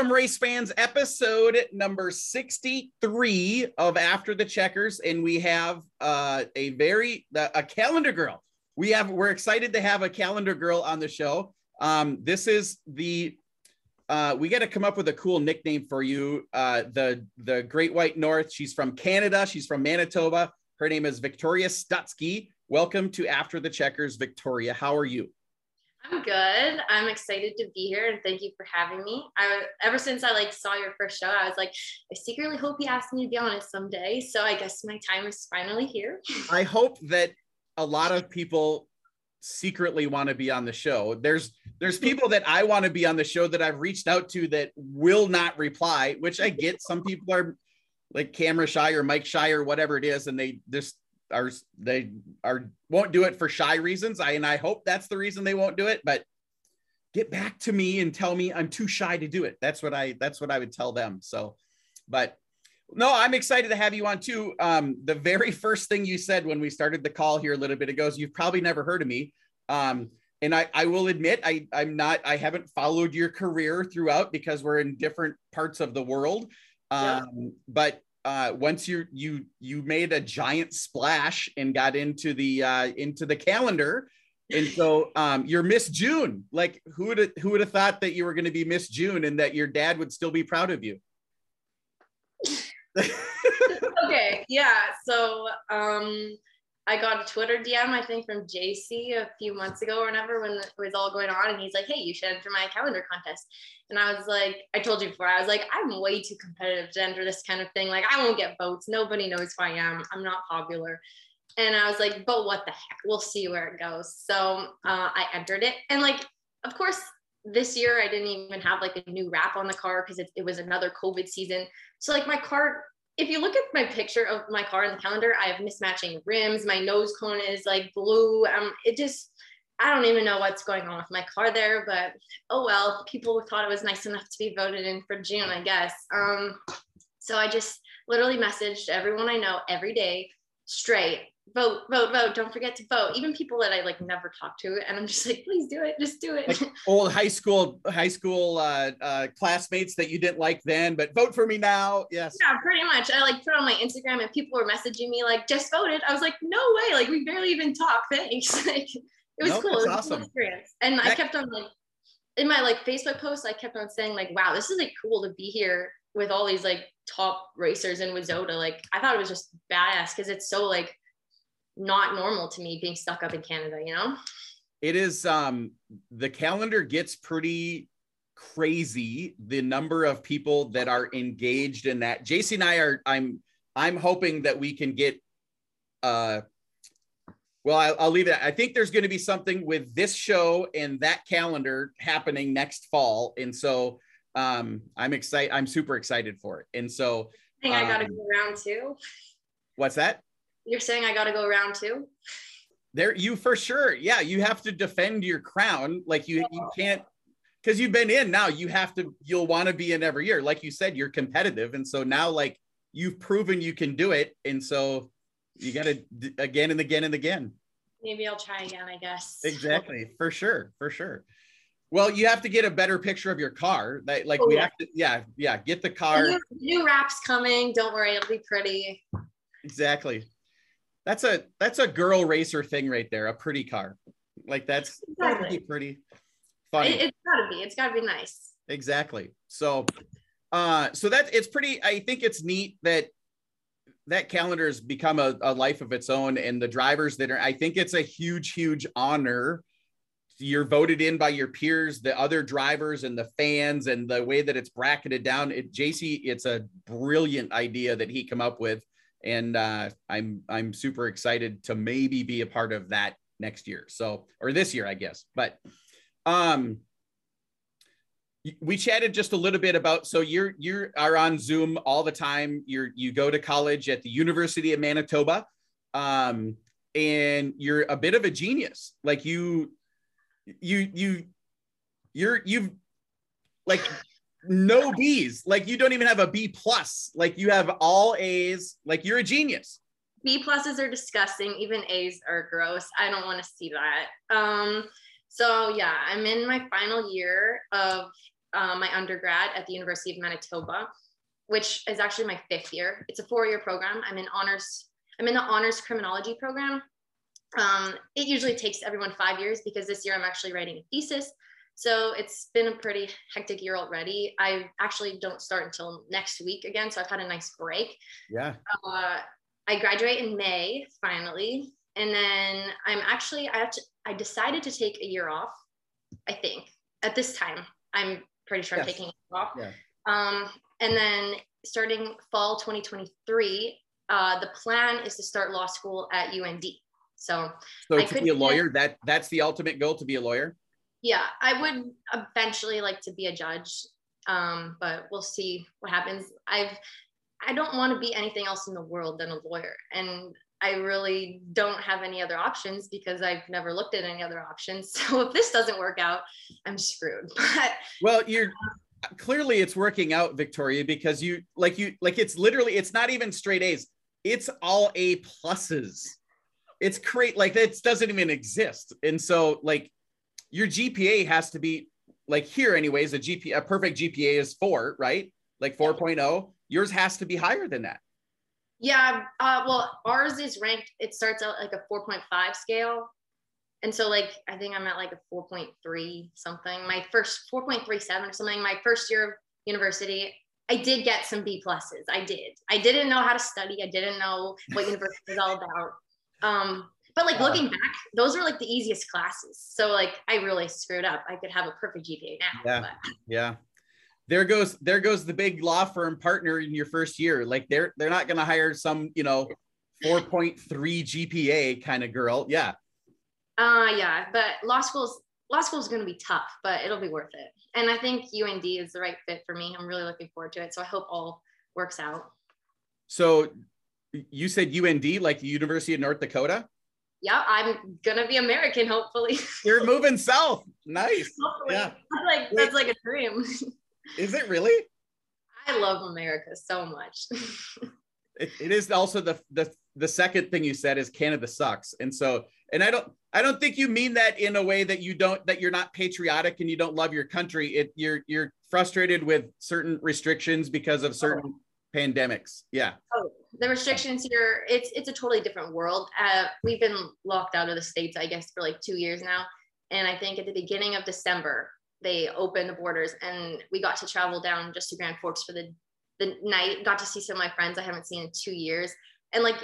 Welcome, race fans, episode number 63 of After the Checkers. And we have uh, a very, a calendar girl. We have, we're excited to have a calendar girl on the show. Um, this is the, uh, we got to come up with a cool nickname for you. Uh, the, the Great White North. She's from Canada. She's from Manitoba. Her name is Victoria Stutsky. Welcome to After the Checkers, Victoria. How are you? I'm good. I'm excited to be here and thank you for having me. I ever since I like saw your first show, I was like, I secretly hope he asks me to be on it someday. So I guess my time is finally here. I hope that a lot of people secretly want to be on the show. There's there's people that I want to be on the show that I've reached out to that will not reply, which I get. Some people are like camera shy or mic shy or whatever it is, and they just are they are won't do it for shy reasons. I and I hope that's the reason they won't do it, but get back to me and tell me I'm too shy to do it. That's what I that's what I would tell them. So, but no, I'm excited to have you on too. Um, the very first thing you said when we started the call here a little bit ago is you've probably never heard of me. Um, and I, I will admit I, I'm not I haven't followed your career throughout because we're in different parts of the world. Um, yeah. but uh, once you you you made a giant splash and got into the uh, into the calendar, and so um, you're Miss June. Like who would who would have thought that you were going to be Miss June and that your dad would still be proud of you? okay, yeah. So um, I got a Twitter DM, I think, from JC a few months ago or whatever when it was all going on. And he's like, hey, you should enter my calendar contest. And I was like, I told you before, I was like, I'm way too competitive to enter this kind of thing. Like, I won't get votes. Nobody knows who I am. I'm not popular. And I was like, but what the heck? We'll see where it goes. So uh, I entered it. And like, of course, this year I didn't even have like a new wrap on the car because it, it was another COVID season. So like my car if you look at my picture of my car in the calendar, I have mismatching rims. My nose cone is like blue. Um, it just, I don't even know what's going on with my car there, but oh well, people thought it was nice enough to be voted in for June, I guess. Um, so I just literally messaged everyone I know every day straight vote, vote, vote. Don't forget to vote. Even people that I like never talk to, and I'm just like, please do it, just do it. Like old high school, high school uh, uh, classmates that you didn't like then, but vote for me now. Yes. Yeah, pretty much. I like put on my Instagram, and people were messaging me like, just voted. I was like, no way. Like we barely even talk. Thanks. like it was nope, cool. It was awesome. cool experience. And that- I kept on like in my like Facebook posts, I kept on saying like, wow, this is like cool to be here with all these like top racers in WISSOTA. Like I thought it was just badass because it's so like not normal to me being stuck up in Canada, you know? It is um the calendar gets pretty crazy the number of people that are engaged in that. JC and I are I'm I'm hoping that we can get uh well, I'll, I'll leave it. I think there's going to be something with this show and that calendar happening next fall, and so um, I'm excited. I'm super excited for it. And so, I think um, I got to go around too. What's that? You're saying I got to go round two? There, you for sure. Yeah, you have to defend your crown. Like you, you can't because you've been in now. You have to. You'll want to be in every year. Like you said, you're competitive, and so now like you've proven you can do it, and so you got to again and again and again. Maybe I'll try again. I guess. Exactly, for sure, for sure. Well, you have to get a better picture of your car. That like oh, we yeah. have to, yeah, yeah. Get the car. New, new wraps coming. Don't worry, it'll be pretty. Exactly that's a that's a girl racer thing right there. A pretty car, like that's exactly. pretty funny. It, it's gotta be. It's gotta be nice. Exactly. So, uh, so that it's pretty. I think it's neat that that calendar has become a, a life of its own, and the drivers that are. I think it's a huge, huge honor you're voted in by your peers, the other drivers and the fans, and the way that it's bracketed down. It, JC, it's a brilliant idea that he come up with and uh, I'm I'm super excited to maybe be a part of that next year. So or this year, I guess. But um, we chatted just a little bit about so you're you are on Zoom all the time. You're you go to college at the University of Manitoba, um, and you're a bit of a genius. Like you, you you you're you've like no B's. Like you don't even have a B plus. Like you have all A's. Like you're a genius. B pluses are disgusting. Even A's are gross. I don't want to see that. Um, so yeah, I'm in my final year of uh, my undergrad at the University of Manitoba, which is actually my fifth year. It's a four-year program. I'm in honors. I'm in the honors criminology program. Um, it usually takes everyone five years because this year I'm actually writing a thesis. So it's been a pretty hectic year already. I actually don't start until next week again, so I've had a nice break. Yeah. Uh, I graduate in May finally, and then I'm actually I have to, I decided to take a year off. I think at this time I'm pretty sure yes. I'm taking a off. Yeah. Um, and then starting fall 2023, uh, the plan is to start law school at UND. So, so I to be a lawyer, that that's the ultimate goal to be a lawyer. Yeah, I would eventually like to be a judge, um, but we'll see what happens. I've I don't want to be anything else in the world than a lawyer, and I really don't have any other options because I've never looked at any other options. So if this doesn't work out, I'm screwed. But well, you're clearly it's working out, Victoria, because you like you like it's literally it's not even straight A's. It's all A pluses. It's great. Like that doesn't even exist. And so like your GPA has to be like here anyways, a GPA a perfect GPA is four, right? Like 4.0. Yours has to be higher than that. Yeah. Uh, well, ours is ranked, it starts out like a 4.5 scale. And so, like, I think I'm at like a 4.3 something. My first 4.37 or something. My first year of university, I did get some B pluses. I did. I didn't know how to study. I didn't know what university was all about. Um, but like looking back, those are like the easiest classes. So like I really screwed up. I could have a perfect GPA now. Yeah. But. Yeah there goes there goes the big law firm partner in your first year. Like they're they're not going to hire some you know 4.3 GPA kind of girl. Yeah. Uh yeah, but law school's law school is going to be tough, but it'll be worth it. And I think UND is the right fit for me. I'm really looking forward to it. So I hope all works out. So you said UND, like the University of North Dakota? Yeah, I'm gonna be American, hopefully. You're moving south. Nice. Hopefully. Yeah. That's like that's like a dream. Is it really? I love America so much. it, it is also the, the the second thing you said is Canada sucks. And so and I don't I don't think you mean that in a way that you don't that you're not patriotic and you don't love your country. It you're you're frustrated with certain restrictions because of certain oh. pandemics. Yeah. Oh, the restrictions here, it's it's a totally different world. Uh, we've been locked out of the states, I guess, for like two years now. And I think at the beginning of December, they opened the borders and we got to travel down just to Grand Forks for the the night. Got to see some of my friends I haven't seen in two years, and like,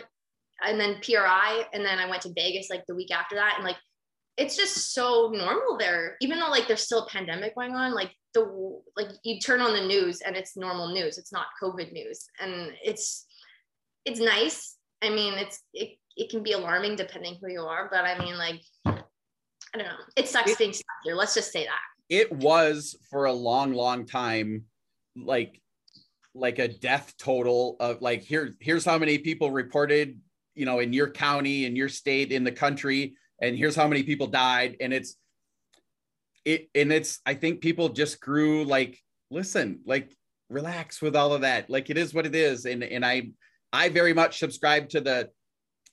and then PRI, and then I went to Vegas like the week after that, and like, it's just so normal there. Even though like there's still a pandemic going on, like the like you turn on the news and it's normal news. It's not COVID news, and it's it's nice. I mean, it's it it can be alarming depending who you are, but I mean like. I don't know. It sucks being stuck here. Let's just say that it was for a long, long time like like a death total of like here here's how many people reported you know in your county in your state in the country and here's how many people died and it's it and it's i think people just grew like listen like relax with all of that like it is what it is and and i i very much subscribe to the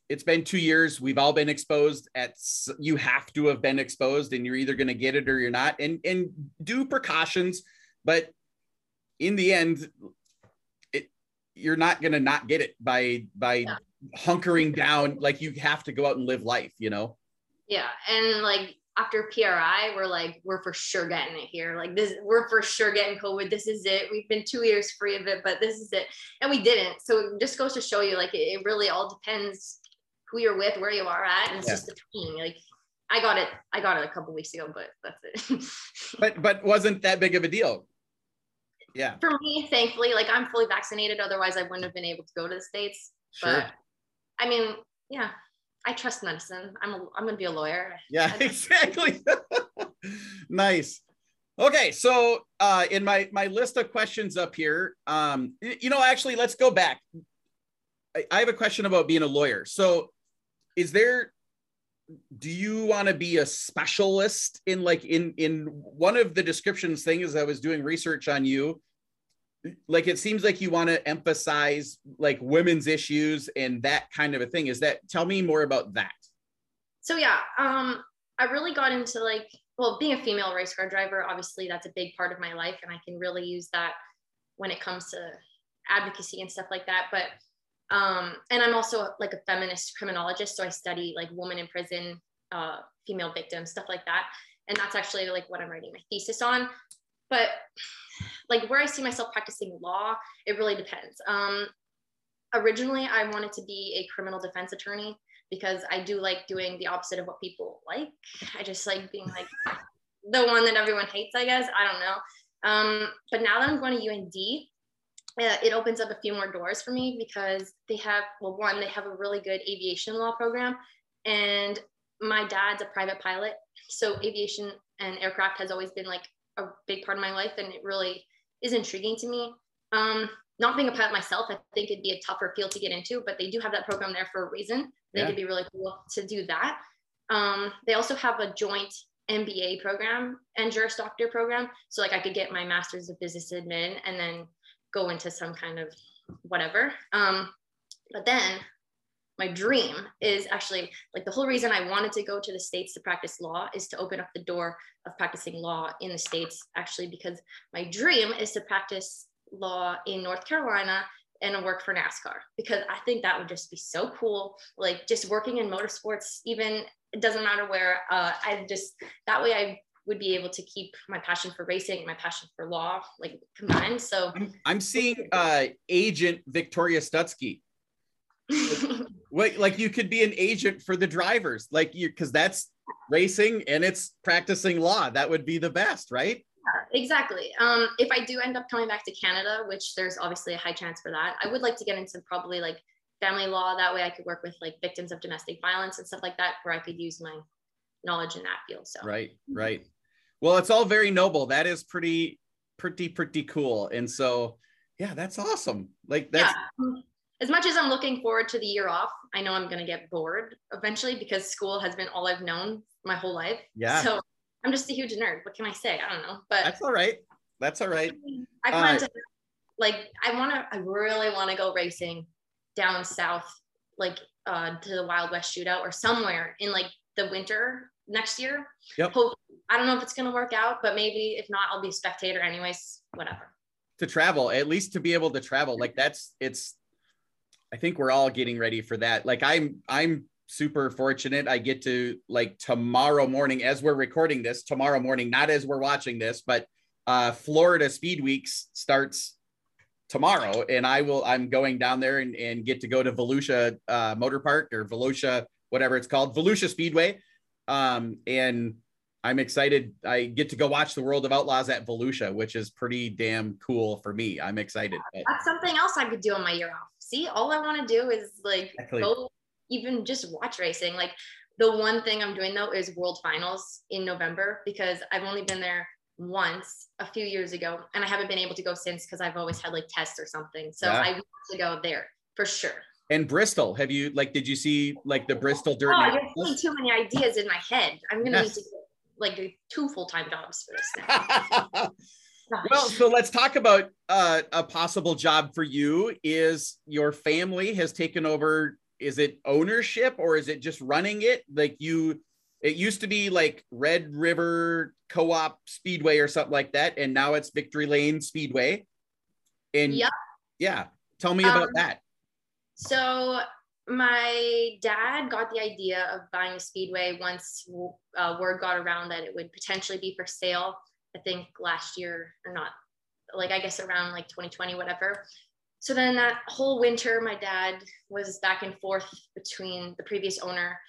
it's been two years. We've all been exposed. At you have to have been exposed, and you're either going to get it or you're not. And and do precautions, but in the end, it you're not going to not get it by by yeah. hunkering down. Like you have to go out and live life. You know. Yeah, and like after PRI, we're like, we're for sure getting it here. Like this, we're for sure getting COVID. This is it. We've been two years free of it, but this is it. And we didn't. So it just goes to show you, like, it, it really all depends who you're with, where you are at, and it's yeah. just the team. Like I got it, I got it a couple weeks ago, but that's it. but but wasn't that big of a deal? Yeah. For me, thankfully, like I'm fully vaccinated. Otherwise, I wouldn't have been able to go to the states. Sure. But I mean, yeah, I trust medicine. I'm a, I'm gonna be a lawyer. Yeah, exactly. nice. Okay, so uh, in my my list of questions up here, um, you know, actually, let's go back. I, I have a question about being a lawyer. So is there do you want to be a specialist in like in in one of the descriptions things i was doing research on you like it seems like you want to emphasize like women's issues and that kind of a thing is that tell me more about that so yeah um i really got into like well, being a female race car driver, obviously that's a big part of my life, and I can really use that when it comes to advocacy and stuff like that. But um, and I'm also like a feminist criminologist, so I study like women in prison, uh, female victims, stuff like that. And that's actually like what I'm writing my thesis on. But like where I see myself practicing law, it really depends. Um, originally, I wanted to be a criminal defense attorney because I do like doing the opposite of what people like. I just like being like the one that everyone hates, I guess. I don't know. Um, but now that I'm going to UND, uh, it opens up a few more doors for me because they have, well, one, they have a really good aviation law program. And my dad's a private pilot. So aviation and aircraft has always been like a big part of my life. And it really is intriguing to me. Um, not being a pilot myself, I think it'd be a tougher field to get into, but they do have that program there for a reason. I think yeah. it'd be really cool to do that. Um, they also have a joint MBA program and Juris Doctor program. So like I could get my master's of business admin and then go into some kind of whatever. Um, but then my dream is actually like the whole reason I wanted to go to the States to practice law is to open up the door of practicing law in the States, actually, because my dream is to practice law in North Carolina and work for NASCAR because I think that would just be so cool. Like just working in motorsports, even it doesn't matter where. Uh, I just that way I would be able to keep my passion for racing, my passion for law, like combined. So I'm, I'm seeing uh, agent Victoria Stutsky. Wait, like you could be an agent for the drivers, like you, because that's racing and it's practicing law. That would be the best, right? Yeah, exactly. Um, if I do end up coming back to Canada, which there's obviously a high chance for that, I would like to get into probably like family law. That way I could work with like victims of domestic violence and stuff like that, where I could use my knowledge in that field. So right, right. Well, it's all very noble. That is pretty, pretty, pretty cool. And so, yeah, that's awesome. Like that's. Yeah. As much as I'm looking forward to the year off, I know I'm going to get bored eventually because school has been all I've known my whole life. Yeah. So I'm just a huge nerd. What can I say? I don't know. But that's all right. That's all right. I plan uh, to like I want to I really want to go racing down south like uh to the Wild West shootout or somewhere in like the winter next year. Yep. Hope, I don't know if it's going to work out, but maybe if not, I'll be a spectator anyways, whatever. To travel, at least to be able to travel. Like that's, it's, I think we're all getting ready for that. Like I'm, I'm super fortunate. I get to like tomorrow morning as we're recording this tomorrow morning, not as we're watching this, but uh, Florida Speed Weeks starts tomorrow and I will, I'm going down there and, and get to go to Volusia uh, Motor Park or Volusia, whatever it's called, Volusia Speedway um, and I'm excited. I get to go watch the World of Outlaws at Volusia, which is pretty damn cool for me. I'm excited. That's something else I could do on my year off. See, all I want to do is like exactly. go even just watch racing. Like the one thing I'm doing though is World Finals in November because I've only been there once a few years ago and I haven't been able to go since because I've always had like tests or something. So yeah. I want to go there for sure. And Bristol, have you like? Did you see like the Bristol Dirt? Oh, there's too many ideas in my head. I'm gonna yes. need to like two full time jobs for this. well, so let's talk about uh, a possible job for you. Is your family has taken over? Is it ownership or is it just running it? Like you, it used to be like Red River Co-op Speedway or something like that, and now it's Victory Lane Speedway. And yeah, yeah, tell me about um, that. So my dad got the idea of buying a speedway once uh, word got around that it would potentially be for sale. I think last year or not, like I guess around like 2020, whatever. So then that whole winter, my dad was back and forth between the previous owner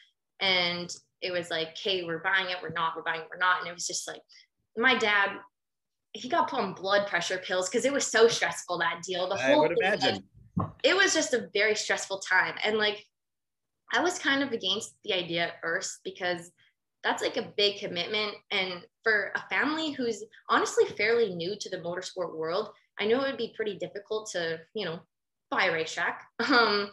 and it was like, hey, we're buying it, we're not, we're buying it, we're not. And it was just like, my dad, he got put on blood pressure pills because it was so stressful that deal. The I whole would imagine. Like, it was just a very stressful time. And like, I was kind of against the idea at first because that's like a big commitment. And for a family who's honestly fairly new to the motorsport world, I know it would be pretty difficult to, you know, buy a racetrack. Um,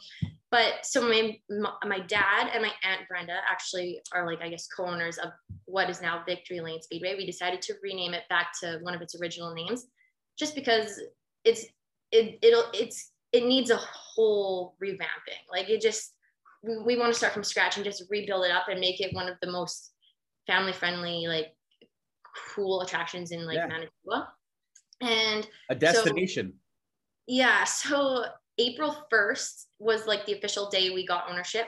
but so my my dad and my aunt Brenda actually are like I guess co-owners of what is now Victory Lane Speedway. We decided to rename it back to one of its original names, just because it's it it'll it's it needs a whole revamping. Like it just, we, we want to start from scratch and just rebuild it up and make it one of the most family friendly, like cool attractions in like Yeah. Manitoba. And A destination. yeah, so April 1st was like the official day we got ownership.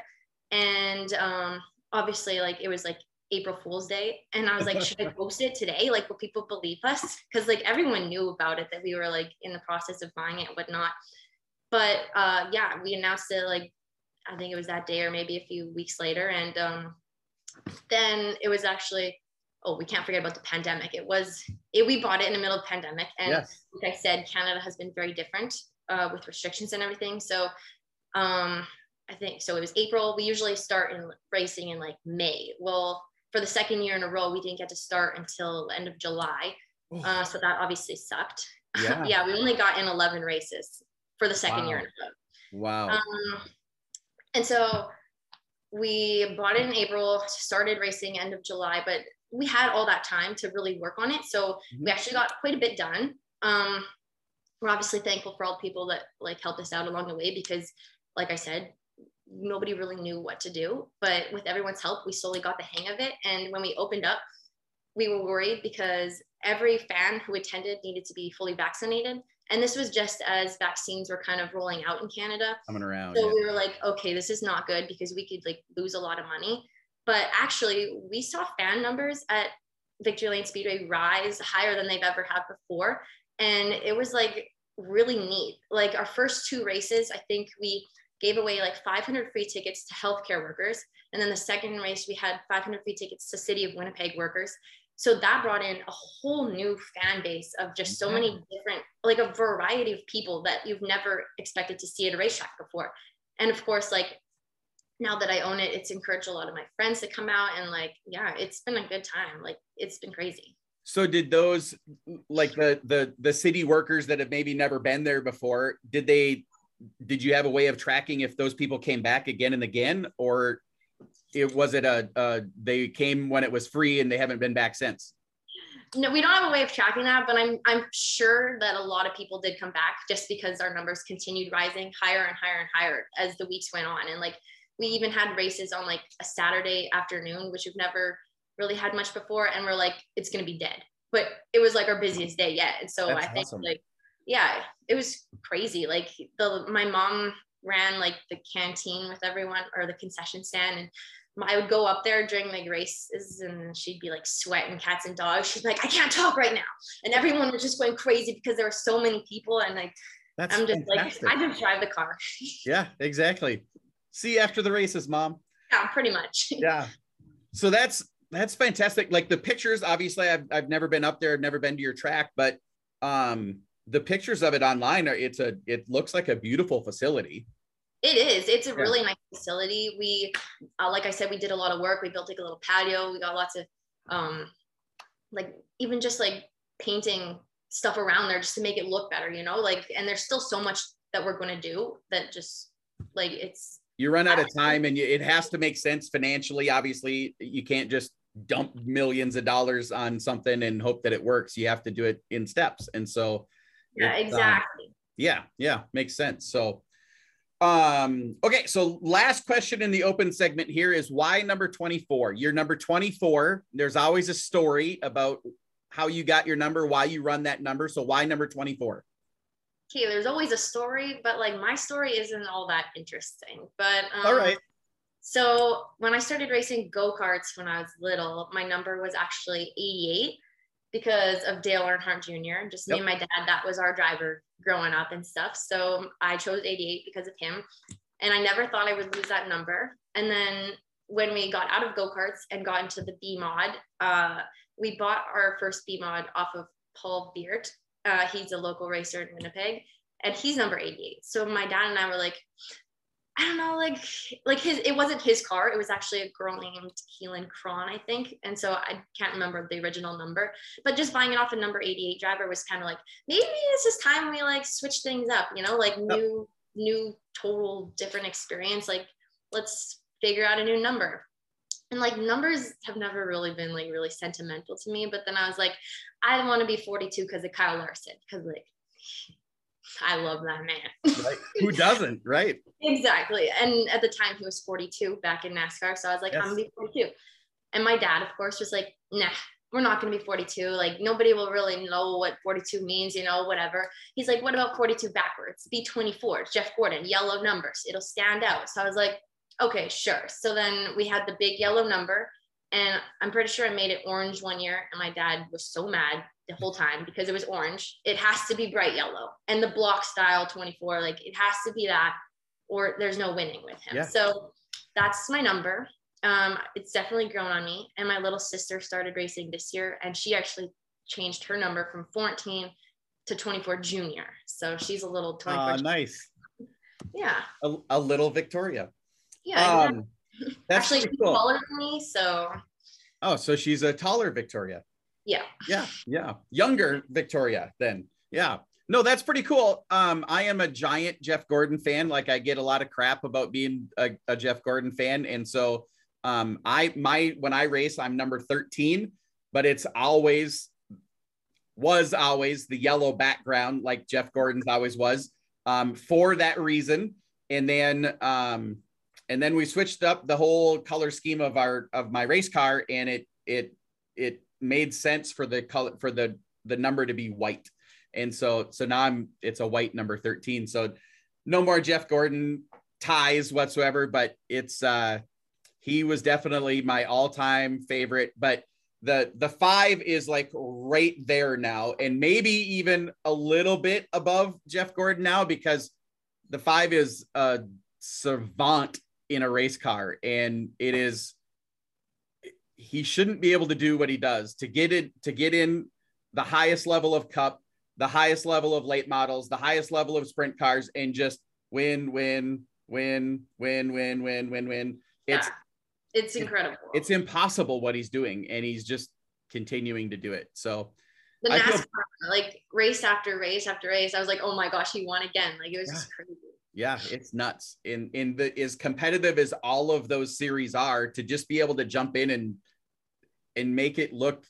And um, obviously, like it was like April Fool's Day. And I was like, should I post it today? Like, will people believe us? Because like everyone knew about it that we were like in the process of buying it and whatnot. But uh, yeah, we announced it like, I think it was that day or maybe a few weeks later. And um, then it was actually, oh, we can't forget about the pandemic. It was, it, we bought it in the middle of pandemic. And yes. like I said, Canada has been very different uh, with restrictions and everything. So um, I think so. It was April. We usually start in racing in like May. Well, for the second year in a row, we didn't get to start until the end of July. Uh, so that obviously sucked. Yeah. yeah, we only got in 11 races for the second Wow. year in a row. Wow. Um, and so we bought it in April, started racing end of July, but we had all that time to really work on it. So we actually got quite a bit done. Um, we're obviously thankful for all the people that like helped us out along the way because, like I said, nobody really knew what to do. But with everyone's help, we slowly got the hang of it. And when we opened up, we were worried because every fan who attended needed to be fully vaccinated. And this was just as vaccines were kind of rolling out in Canada. Coming around. So yeah. we were like, okay, this is not good because we could like lose a lot of money. But actually, we saw fan numbers at Victory Lane Speedway rise higher than they've ever had before. And it was like really neat. Like our first two races, I think we gave away like 500 free tickets to healthcare workers. And then the second race, we had 500 free tickets to City of Winnipeg workers. So that brought in a whole new fan base of just so mm-hmm. many different, like a variety of people that you've never expected to see at a racetrack before. And of course, like now that I own it, it's encouraged a lot of my friends to come out and like, yeah, it's been a good time. Like it's been crazy. So did those like the the the city workers that have maybe never been there before, did they did you have a way of tracking if those people came back again and again or it was it a uh they came when it was free and they haven't been back since? No, we don't have a way of tracking that, but I'm I'm sure that a lot of people did come back just because our numbers continued rising higher and higher and higher as the weeks went on. And like we even had races on like a Saturday afternoon, which we've never really had much before, and we're like, it's gonna be dead. But it was like our busiest day yet. And so That's I think awesome. like yeah, it was crazy. Like the my mom ran like the canteen with everyone or the concession stand and I would go up there during like races and she'd be like sweating cats and dogs. She's like, I can't talk right now. And everyone was just going crazy because there were so many people. And like, That's I'm just fantastic. like, I just drive the car. yeah, exactly. See you after the races, mom. yeah, pretty much. yeah so that's that's fantastic like the pictures obviously I've, I've never been up there i've never been to your track but um the pictures of it online are it's a it looks like a beautiful facility It is. It's a Yeah. really nice facility. We, uh, like I said, we did a lot of work. We built like a little patio. We got lots of, um, like even just like painting stuff around there just to make it look better, you know. Like, and there's still so much that we're going to do that just like it's you run out of time and you, it has to make sense financially obviously you can't just dump millions of dollars on something and hope that it works you have to do it in steps and so yeah, um, exactly. yeah yeah makes sense so um okay so last question in the open segment here is why number 24 you're number 24 there's always a story about how you got your number why you run that number. So why number 24 okay, there's always a story, but like my story isn't all that interesting. But um, all right. So when I started racing go karts when I was little, my number was actually 88 because of Dale Earnhardt Jr. Just me and my dad, that was our driver growing up and stuff. So I chose 88 because of him. And I never thought I would lose that number. And then when we got out of go karts and got into the B mod, uh, we bought our first B mod off of Paul Beard. Uh, he's a local racer in Winnipeg, and he's number 88. So my dad and I were like, I don't know, like like his it wasn't his car. It was actually a girl named Keelan Cron, I think. And so I can't remember the original number. But just buying it off a number 88 driver was kind of like, maybe it's just time we like switch things up, you know, like new, new total different experience. Like let's figure out a new number. And like numbers have never really been like really sentimental to me. But then I was like, I want to be 42 because of Kyle Larson. Because like I love that man. right who doesn't right Exactly. And at the time he was 42 back in NASCAR. So I was like, Yes. I'm gonna be 42. And my dad, of course, was like, nah, we're not going to be 42. Like nobody will really know what 42 means, you know, whatever. He's like, what about 42 backwards? Be 24. Jeff Gordon, yellow numbers. It'll stand out. So I was like, okay, sure. So then we had the big yellow number and I'm pretty sure I made it orange one year. And my dad was so mad the whole time because it was orange. It has to be bright yellow and the block style 24. Like it has to be that or there's no winning with him. Yeah. So that's my number. Um, it's definitely grown on me. And my little sister started racing this year and she actually changed her number from 14 to 24 junior. So she's a little 24. Uh, nice. Yeah. A, a little Victoria. Yeah. Um, that's actually she's cool. taller than me. So. Oh, so she's a taller Victoria. Yeah. Yeah. Yeah. Younger Victoria then. Yeah. No, that's pretty cool. Um, I am a giant Jeff Gordon fan. Like I get a lot of crap about being a, a Jeff Gordon fan. And so um, I my when I race, I'm number 13, but it's always was always the yellow background, like Jeff Gordon's always was, um, for that reason. And then um, and then we switched up the whole color scheme of our of my race car, and it it it made sense for the color for the the number to be white. And so so now I'm it's a white number 13. So no more Jeff Gordon ties whatsoever, but it's uh he was definitely my all-time favorite, but the the 5 is like right there now and maybe even a little bit above Jeff Gordon now because the 5 is a savant in a race car and it is he shouldn't be able to do what he does to get it to get in the highest level of cup the highest level of late models, the highest level of sprint cars, and just win, win, win, win, win, win, win, win. It's yeah, it's incredible. It's impossible what he's doing, and he's just continuing to do it. So the NASCAR, feel, like race after race after race, I was like, oh my gosh, he won again. Like it was yeah. just crazy. Yeah, it's nuts. In in the as competitive as all of those series are, to just be able to jump in and and make it look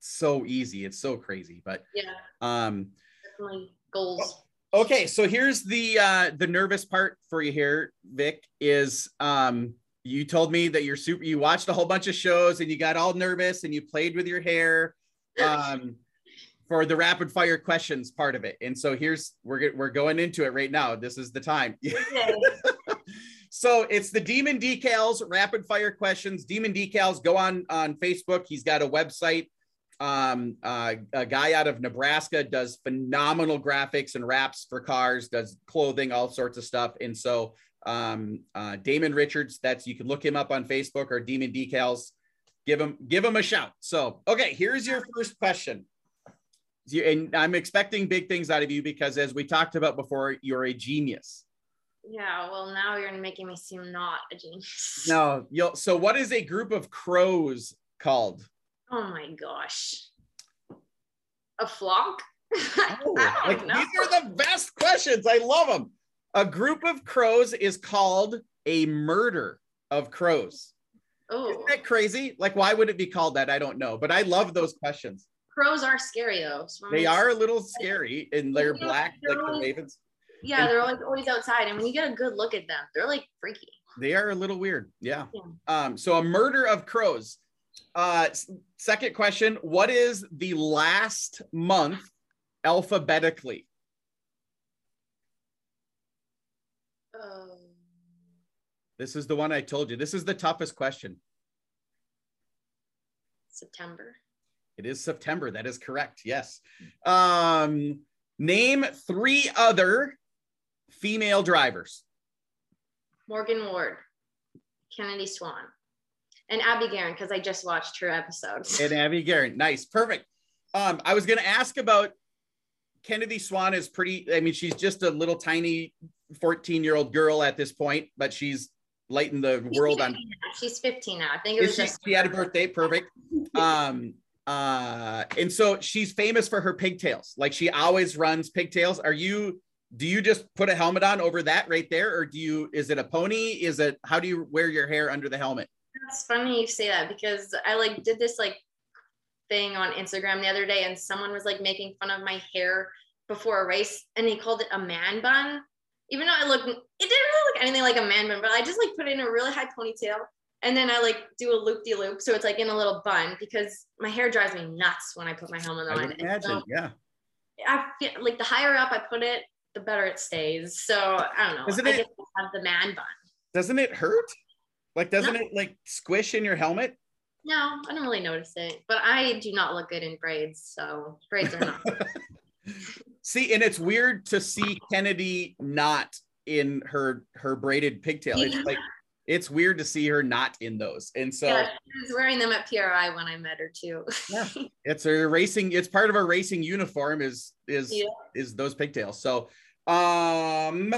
so easy. It's so crazy, but yeah. Um, definitely goals. Okay, so here's the uh, the nervous part for you here, Vic. Is um, you told me that you're super. You watched a whole bunch of shows and you got all nervous and you played with your hair. Um, for the rapid fire questions part of it. And so here's we're we're going into it right now. This is the time. so it's the Demon Decals rapid fire questions. Demon Decals go on on Facebook. He's got a website um, uh, a guy out of Nebraska does phenomenal graphics and wraps for cars, does clothing, all sorts of stuff. And so um, uh, Damon Richards, that's you can look him up on Facebook or Demon Decals. Give him give him a shout. So okay, here's your first question. And I'm expecting big things out of you because, as we talked about before, you're a genius. Yeah, well, now you're making me seem not a genius. No, you'll. So, what is a group of crows called? Oh my gosh. A flock? Oh, like, these are the best questions. I love them. A group of crows is called a murder of crows. Oh. Isn't that crazy? Like, why would it be called that? I don't know, but I love those questions. Crows are scary though. So they are a little scary and they're black like the ravens. Yeah, and, they're always, always outside. And when you get a good look at them, they're like freaky. They are a little weird. Yeah. yeah. Um, so a murder of crows. Uh, second question What is the last month alphabetically? Um, this is the one I told you. This is the toughest question. September. It is September. That is correct. Yes. Um, name three other female drivers. Morgan Ward, Kennedy Swan and Abby Guerin because I just watched her episode. And Abby Guerin, nice, perfect. Um, I was going to ask about Kennedy Swan is pretty. I mean, she's just a little tiny 14 year old girl at this point, but she's lighting the she's world on. She's 15 now. I think it was she, just. She had a birthday. Perfect. um, uh, and so she's famous for her pigtails. Like she always runs pigtails. Are you? Do you just put a helmet on over that right there, or do you? Is it a pony? Is it? How do you wear your hair under the helmet? That's funny you say that because I like did this like thing on Instagram the other day and someone was like making fun of my hair before a race and he called it a man bun. Even though I looked it didn't really look anything like a man bun, but I just like put it in a really high ponytail and then I like do a loop de loop, so it's like in a little bun because my hair drives me nuts when I put my helmet I on. would imagine. so yeah. I feel like the higher up I put it, the better it stays. So I don't know. Doesn't I it- have the man bun. Doesn't it hurt? Like, doesn't No. it like squish in your helmet? No, I don't really notice it, but I do not look good in braids, so braids are not. See, and it's weird to see Kennedy not in her her braided pigtail. It's like it's weird to see her not in those. And so yeah, she was wearing them at PRI when I met her too. Yeah. it's a racing, it's part of a racing uniform is is Yeah. is those pigtails. So um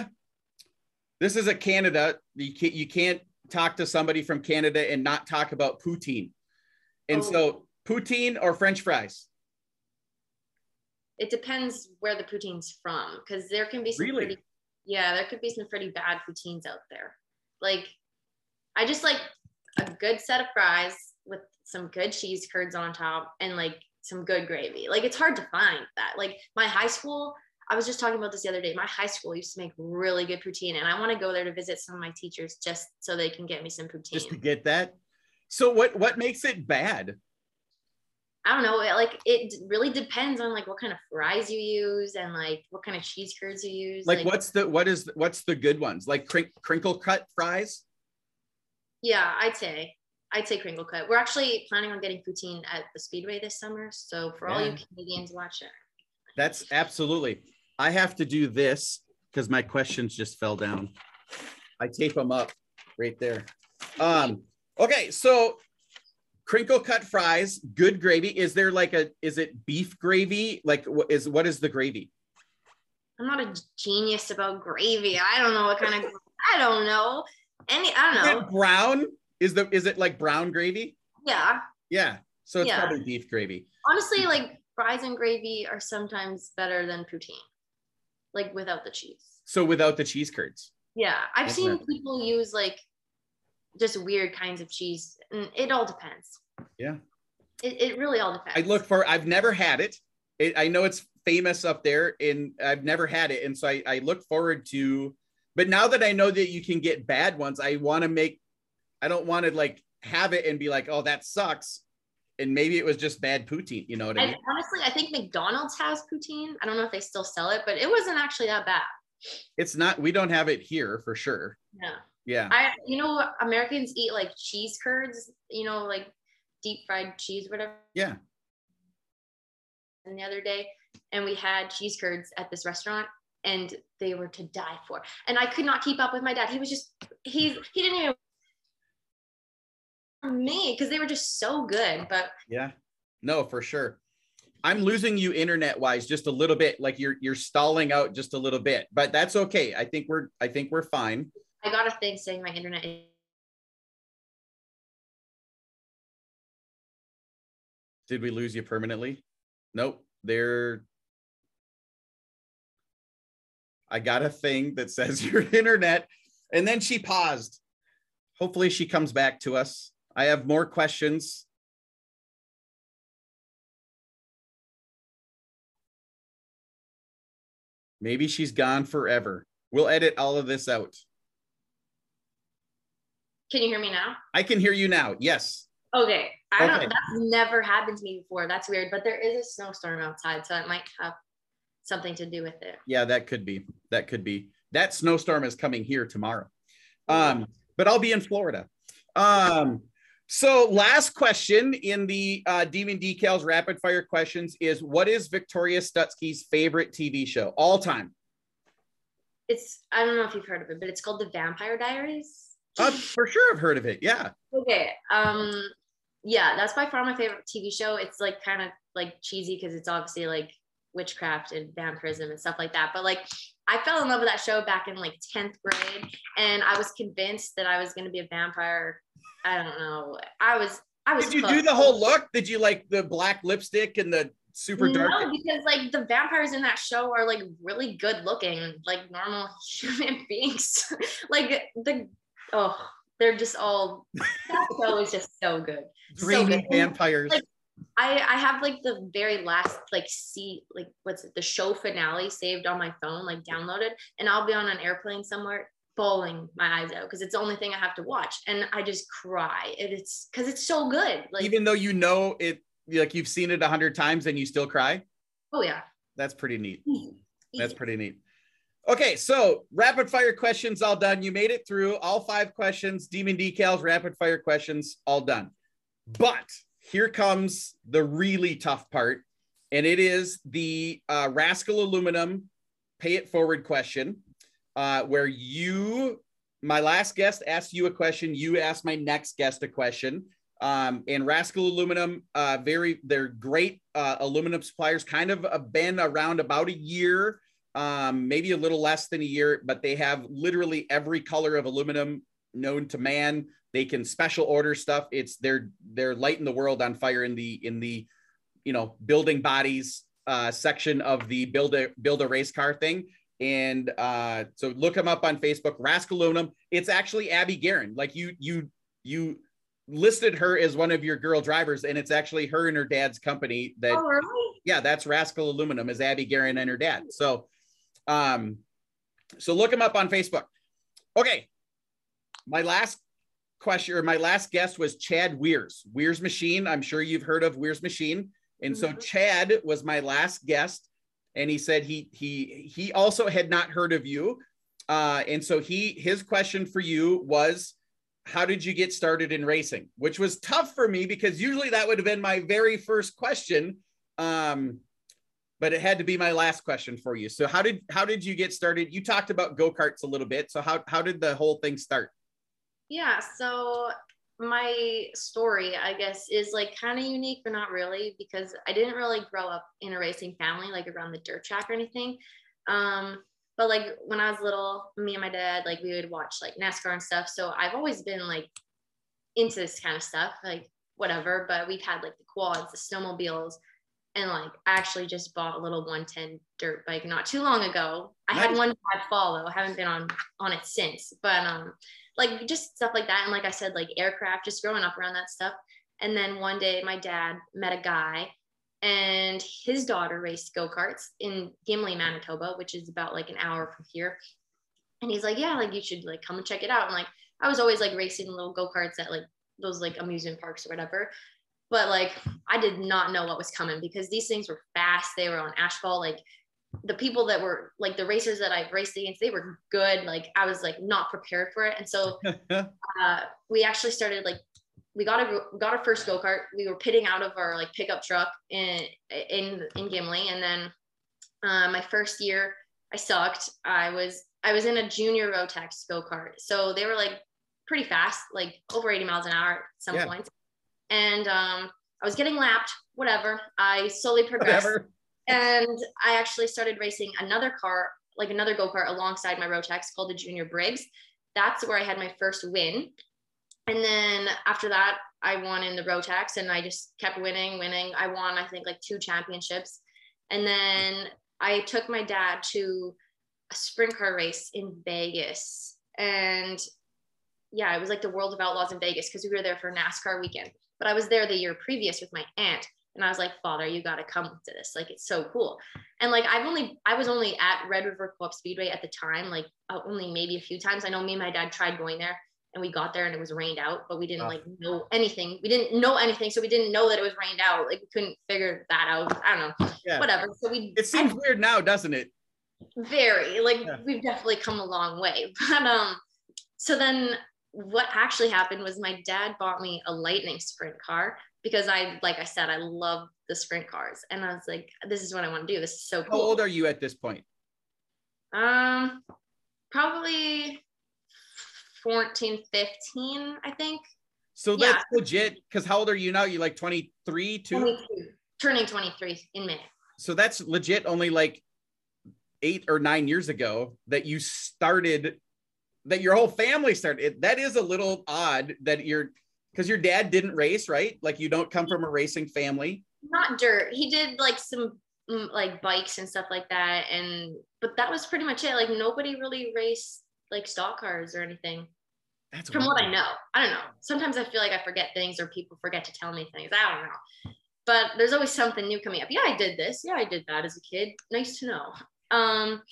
this is a Canada. You can't you can't talk to somebody from Canada and not talk about poutine. And Oh. so poutine or French fries. it depends where the poutine's from, because there can be some Really? pretty yeah, there could be some pretty bad poutines out there. Like I just like a good set of fries with some good cheese curds on top and like some good gravy. Like it's hard to find that. Like my high school, I was just talking about this the other day. My high school used to make really good poutine, and I want to go there to visit some of my teachers just so they can get me some poutine. Just to get that. So what what makes it bad? I don't know. it- Like it really depends on like what kind of fries you use and like what kind of cheese curds you use. Like what's the what is what's the good ones? Like crink, crinkle cut fries? Yeah, I'd say. I'd say crinkle cut. We're actually planning on getting poutine at the Speedway this summer. So for all you Yeah. Canadians watching, That's absolutely. I have to do this because my questions just fell down. I tape them up right there. Um, okay, so crinkle cut fries, good gravy. Is there like a is it beef gravy? Like what is what is the gravy? I'm not a genius about gravy. I don't know what kind of I don't know. Any I don't know. brown? Is the is it like brown gravy? Yeah. Yeah. So it's Yeah. probably beef gravy. Honestly, like fries and gravy are sometimes better than poutine. Like without the cheese. So without the cheese curds. Yeah. I've seen people use like just weird kinds of cheese. And it all depends. Yeah. It, it really all depends. I look for. I've never had it. it. I know it's famous up there, and I've never had it, and so I, I look forward to. But now that I know that you can get bad ones, I want to make. I don't want to like have it and be like, oh, that sucks, and maybe it was just bad poutine. You know what I And mean? honestly, I think McDonald's has poutine. I don't know if they still sell it, but it wasn't actually that bad. It's not. We don't have it here for sure. Yeah. Yeah. I, you know, Americans eat like cheese curds, you know, like deep fried cheese, whatever. Yeah. And the other day, and we had cheese curds at this restaurant, and they were to die for. And I could not keep up with my dad. He was just, he's, he didn't even me because they were just so good. But Yeah. No, for sure. I'm losing you internet wise just a little bit. Like you're you're stalling out just a little bit, but that's okay. I think we're I think we're fine. I got a thing saying my internet. Did we lose you permanently? Nope. There. I got a thing that says your internet, and then she paused. Hopefully, she comes back to us. I have more questions. Maybe she's gone forever. We'll edit all of this out. Can you hear me now? I can hear you now. Yes. Okay. I don't that's never happened to me before. That's weird. But there is a snowstorm outside, so it might have something to do with it. Yeah, that could be. That could be. That snowstorm is coming here tomorrow. Um, but I'll be in Florida. Um, so last question in the uh, Demon Decals rapid fire questions is what is Victoria Stutsky's favorite TV show all time? It's I don't know if you've heard of it, but it's called The Vampire Diaries. Uh, for sure, I've heard of it. Yeah. Okay. Um yeah, that's by far my favorite TV show. It's like kind of like cheesy because it's obviously like witchcraft and vampirism and stuff like that. But like I fell in love with that show back in like 10th grade and I was convinced that I was gonna be a vampire. I don't know. I was I was Did you do the whole look? Did you like the black lipstick and the super dark? No, because like the vampires in that show are like really good looking, like normal human beings. like the oh, they're just all that show is just so good. So good. vampires. Like, I I have like the very last like see like what's it the show finale saved on my phone like downloaded and I'll be on an airplane somewhere bawling my eyes out because it's the only thing I have to watch, and I just cry. And it's because it's so good. Like Even though you know it, like you've seen it a hundred times and you still cry. oh yeah, That's pretty neat. That's pretty neat. Okay, so rapid fire questions all done. You made it through all five questions, demon decals, rapid fire questions all done. But here comes the really tough part, and it is the uh, Rascal Aluminum pay it forward question, uh, where you, my last guest, asked you a question. You asked my next guest a question. Um, and Rascal Aluminum, uh, very, they're great uh, aluminum suppliers, kind of been around about a year um, maybe a little less than a year, but they have literally every color of aluminum known to man. They can special order stuff. It's they're they're lighting the world on fire in the in the you know building bodies uh, section of the build a build a race car thing. And uh, so look him up on Facebook, Rascal Aluminum. It's actually Abby Guerin. Like you you you listed her as one of your girl drivers, and it's actually her and her dad's company that Oh, really? yeah, that's Rascal Aluminum is Abby Guerin and her dad. So, um, so look him up on Facebook. Okay, my last question or my last guest was Chad Weirs, Weirs Machine. I'm sure you've heard of Weirs Machine, and so Mhm. Chad was my last guest, and he said he he he also had not heard of you, uh, and so he his question for you was. How did you get started in racing? Which was tough for me because usually that would have been my very first question. Um but it had to be my last question for you. So how did how did you get started? You talked about go-karts a little bit. So how how did the whole thing start? Yeah, so my story, I guess, is like kind of unique, but not really, because I didn't really grow up in a racing family, like around the dirt track or anything. Um, but like when I was little, me and my dad, like we would watch like NASCAR and stuff. So I've always been like into this kind of stuff, like whatever. But we've had like the quads, the snowmobiles, and like I actually just bought a little 110 dirt bike not too long ago. I had Nice. one I follow. I haven't been on on it since, but um, like just stuff like that. And like I said, like aircraft, just growing up around that stuff. And then one day my dad met a guy and his daughter raced go-karts in Gimli, Manitoba, which is about like an hour from here. And he's like, Yeah, like you should like come and check it out. And like I was always like racing little go-karts at like those like amusement parks or whatever. But like I did not know what was coming because these things were fast. They were on asphalt. Like the people that were like the racers that I raced against, they were good. Like I was like not prepared for it. And so uh, we actually started like we got a got our first go kart. We were pitting out of our like pickup truck in in in Gimli, and then uh, my first year I sucked. I was I was in a junior Rotax go kart, so they were like pretty fast, like over 80 miles an hour at some Yeah. points, and um, I was getting lapped. Whatever. I slowly progressed whatever and I actually started racing another car, like another go kart alongside my Rotax called the Junior Briggs. That's where I had my first win. And then after that, I won in the Rotax and I just kept winning, winning. I won, I think, like two championships. And then I took my dad to a sprint car race in Vegas. And yeah, it was like the World of Outlaws in Vegas because we were there for NASCAR weekend. But I was there the year previous with my aunt. And I was like, Father, you got to come to this. Like, it's so cool. And like, I've only, I was only at Red River Co op Speedway at the time, like, uh, only maybe a few times. I know me and my dad tried going there and we got there and it was rained out, but we didn't Oh. like know anything. We didn't know anything. So we didn't know that it was rained out. Like, we couldn't figure that out. I don't know. Yeah. Whatever. So we, it seems weird now doesn't it very like Yeah. we've definitely come a long way but um so then what actually happened was my dad bought me a lightning sprint car because i like i said i love the sprint cars. And i was like this is what i want to do. This is so cool. how old are you at this point? Um probably 14 15 i think. So Yeah. that's legit because how old are you now? You're like 23 2 22, turning 23 in may so that's legit only like eight or nine years ago that you started that your whole family started it, that is a little odd that you're because your dad didn't race right like you don't come from a racing family not dirt. He did like some mm, like bikes and stuff like that, and but that was pretty much it. Like nobody really raced like stock cars or anything. that's From what I know, I don't know. Sometimes I feel like I forget things or people forget to tell me things. I don't know. But there's always something new coming up. Yeah, I did this. Yeah, I did that as a kid. Nice to know. Um,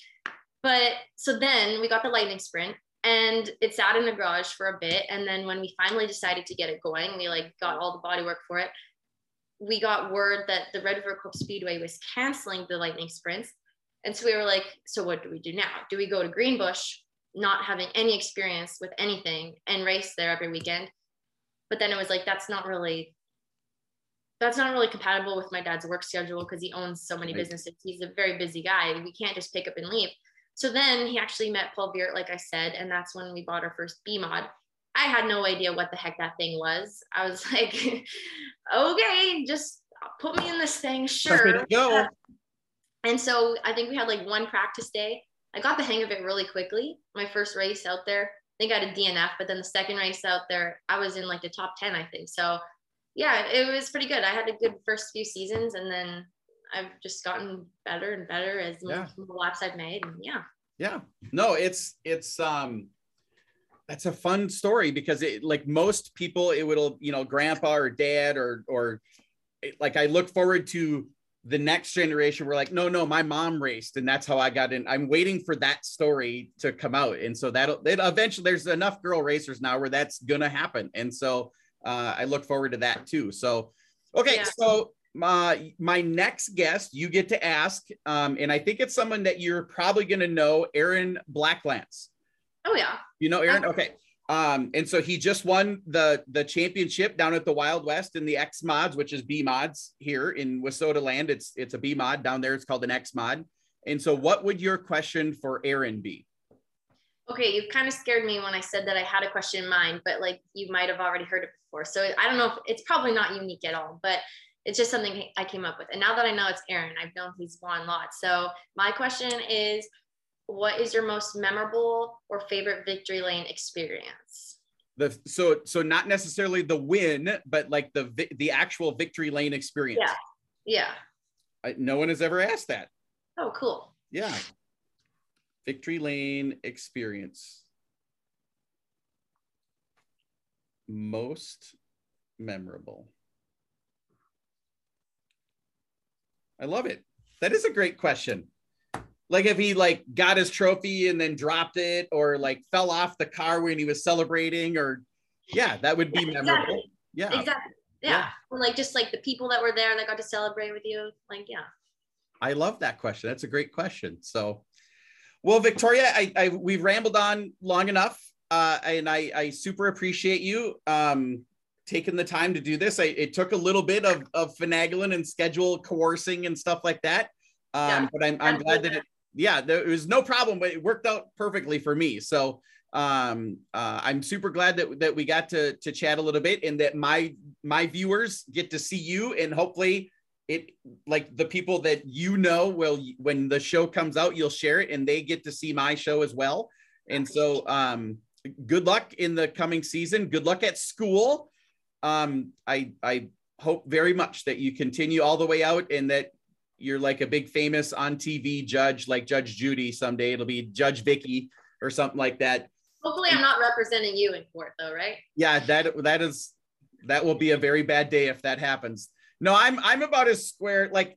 but so then we got the lightning sprint, and it sat in the garage for a bit. And then when we finally decided to get it going, we like got all the body work for it. We got word that the Red River Co op Speedway was canceling the lightning sprints. And so we were like, so what do we do now? Do we go to Greenbush, not having any experience with anything and race there every weekend? But then it was like, that's not really that's not really compatible with my dad's work schedule because he owns so many right. businesses. He's a very busy guy. We can't just pick up and leave. So then he actually met Paul Beard, like I said, and that's when we bought our first B mod. I had no idea what the heck that thing was. I was like, okay, just put me in this thing, sure. Go. Uh, and so I think we had like one practice day. I got the hang of it really quickly. My first race out there, I think I had a DNF, but then the second race out there, I was in like the top 10, I think. So yeah, it was pretty good. I had a good first few seasons and then I've just gotten better and better as yeah. the laps I've made. And yeah. Yeah. No, it's it's um that's a fun story because it like most people it would you know grandpa or dad or or like I look forward to the next generation we're like no no my mom raced and that's how i got in i'm waiting for that story to come out and so that'll it eventually there's enough girl racers now where that's gonna happen and so uh, I look forward to that too. So, okay, yeah. so my my next guest you get to ask, um, and I think it's someone that you're probably going to know, Aaron Blacklance. Oh yeah, you know Aaron. Okay. Um, and so he just won the the championship down at the Wild West in the X mods, which is B mods here in WISSOTA land. It's it's a B mod down there. It's called an X mod. And so, what would your question for Aaron be? Okay, you've kind of scared me when I said that I had a question in mind, but like you might have already heard it before. So I don't know if it's probably not unique at all, but it's just something I came up with. And now that I know it's Aaron, I've known he's won lots. So my question is what is your most memorable or favorite victory lane experience? The so so not necessarily the win, but like the the actual victory lane experience. Yeah. Yeah. I, no one has ever asked that. Oh, cool. Yeah. Victory Lane experience. Most memorable. I love it. That is a great question. Like if he like got his trophy and then dropped it or like fell off the car when he was celebrating or yeah, that would be yeah, memorable. Exactly. Yeah. Exactly. Yeah. yeah. Or like just like the people that were there and that got to celebrate with you. Like, yeah. I love that question. That's a great question. So well, Victoria, I, I we've rambled on long enough, uh, and I, I super appreciate you um, taking the time to do this. I, it took a little bit of, of finagling and schedule coercing and stuff like that, um, yeah, but I'm, I'm glad that it. Yeah, there was no problem, but it worked out perfectly for me. So um, uh, I'm super glad that that we got to to chat a little bit, and that my my viewers get to see you, and hopefully it like the people that you know will when the show comes out you'll share it and they get to see my show as well and so um good luck in the coming season good luck at school um i i hope very much that you continue all the way out and that you're like a big famous on tv judge like judge judy someday it'll be judge vicky or something like that hopefully i'm not representing you in court though right yeah that that is that will be a very bad day if that happens no, I'm I'm about as square. Like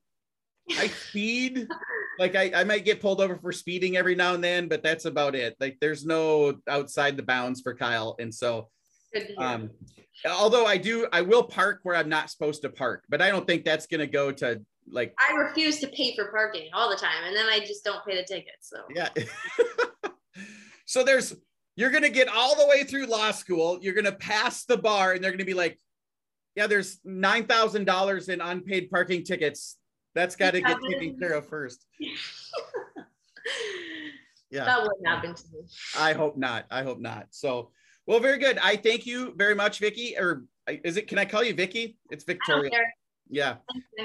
I speed. like I, I might get pulled over for speeding every now and then, but that's about it. Like there's no outside the bounds for Kyle. And so um although I do I will park where I'm not supposed to park, but I don't think that's gonna go to like I refuse to pay for parking all the time and then I just don't pay the ticket. So yeah. so there's you're gonna get all the way through law school, you're gonna pass the bar, and they're gonna be like, yeah, there's nine thousand dollars in unpaid parking tickets. That's got to get taken care of first. yeah, that wouldn't happen to me. I hope not. I hope not. So, well, very good. I thank you very much, Vicky. Or is it? Can I call you Vicky? It's Victoria. Yeah.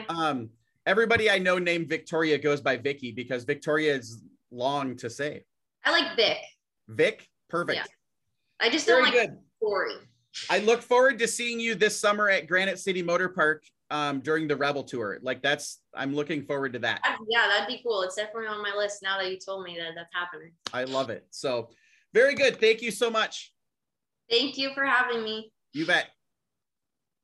Um, everybody I know named Victoria goes by Vicky because Victoria is long to say. I like Vic. Vic, perfect. Yeah. I just don't like good. story. I look forward to seeing you this summer at Granite City Motor Park um, during the Rebel Tour. Like that's, I'm looking forward to that. Yeah, that'd be cool. It's definitely on my list now that you told me that that's happening. I love it. So very good. Thank you so much. Thank you for having me. You bet.